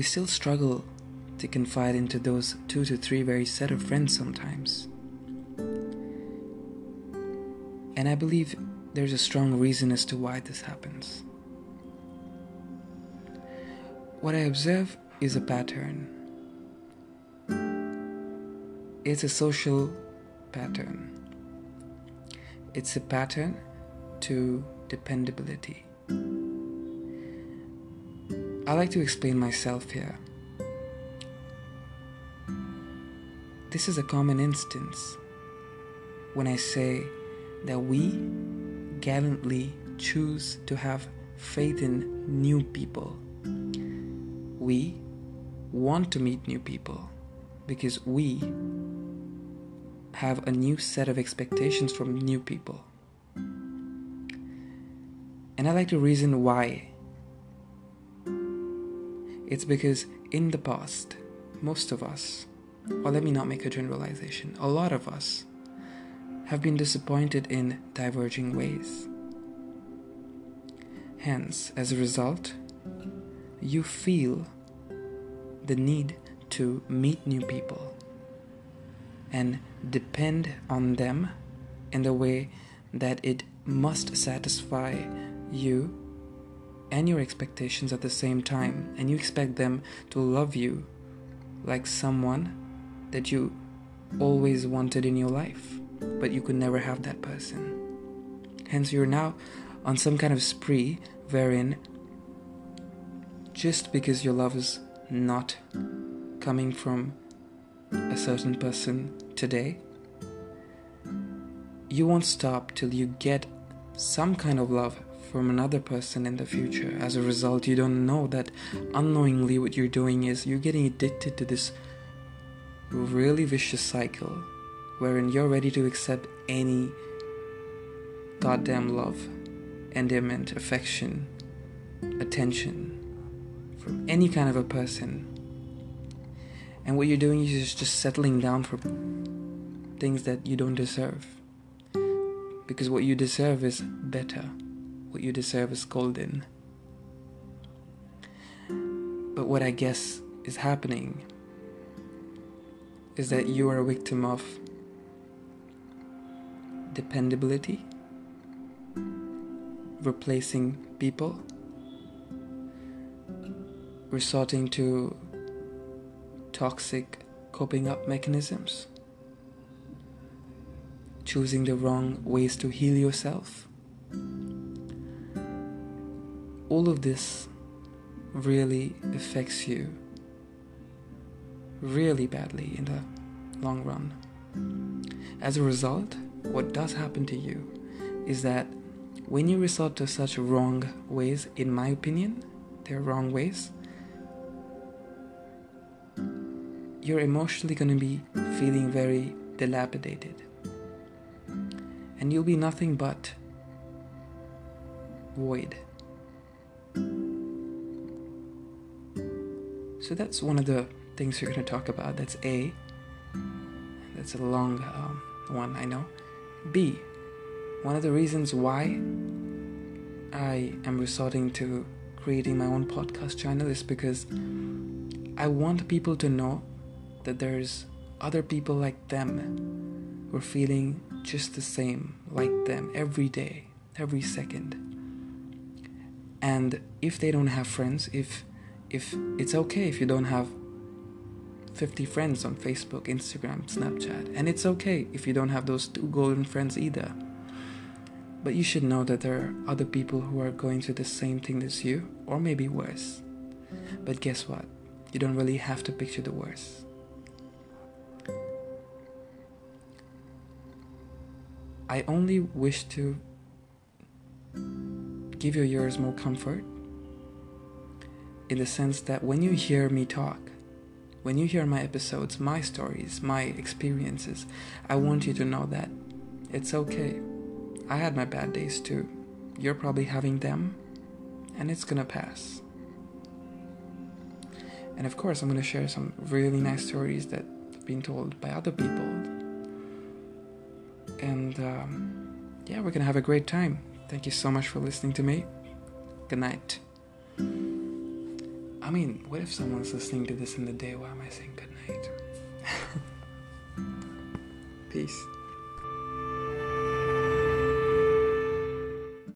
we still struggle to confide into those two to three very set of friends sometimes. And I believe there's a strong reason as to why this happens. What I observe is a pattern. It's a social pattern. It's a pattern to dependability. I like to explain myself here. This is a common instance when I say that we gallantly choose to have faith in new people. We want to meet new people because we have a new set of expectations from new people. And I like to reason why. It's because in the past, most of us, or let me not make a generalization, a lot of us have been disappointed in diverging ways. Hence, as a result, you feel the need to meet new people and depend on them in the way that it must satisfy you and your expectations at the same time, and you expect them to love you like someone that you always wanted in your life, but you could never have that person. Hence, you're now on some kind of spree wherein just because your love is not coming from a certain person today, you won't stop till you get some kind of love from another person in the future. As a result, you don't know that unknowingly what you're doing is you're getting addicted to this really vicious cycle wherein you're ready to accept any goddamn love, endearment, affection, attention from any kind of a person. And what you're doing is just settling down for things that you don't deserve. Because what you deserve is better. What you deserve is golden. But what I guess is happening is that you are a victim of dependability, replacing people, resorting to toxic coping up mechanisms, choosing the wrong ways to heal yourself. All of this really affects you really badly in the long run. As a result, what does happen to you is that when you resort to such wrong ways, in my opinion, they're wrong ways, you're emotionally going to be feeling very dilapidated. And you'll be nothing but void. So that's one of the things we're going to talk about. That's A. That's a long um, one, I know. B. One of the reasons why I am resorting to creating my own podcast channel is because I want people to know that there's other people like them who are feeling just the same like them every day, every second. And if they don't have friends, if if it's okay if you don't have 50 friends on Facebook, Instagram, Snapchat, and it's okay if you don't have those two golden friends either. But you should know that there are other people who are going through the same thing as you, or maybe worse. But guess what? You don't really have to picture the worst. I only wish to give your ears more comfort in the sense that when you hear me talk, when you hear my episodes, my stories, my experiences, I want you to know that it's okay. I had my bad days too. You're probably having them, and it's gonna pass. And of course, I'm gonna share some really nice stories that have been told by other people and um, yeah, we're gonna have a great time. Thank you so much for listening to me. Good night. I mean, what if someone's listening to this in the day? Why am I saying good night? Peace.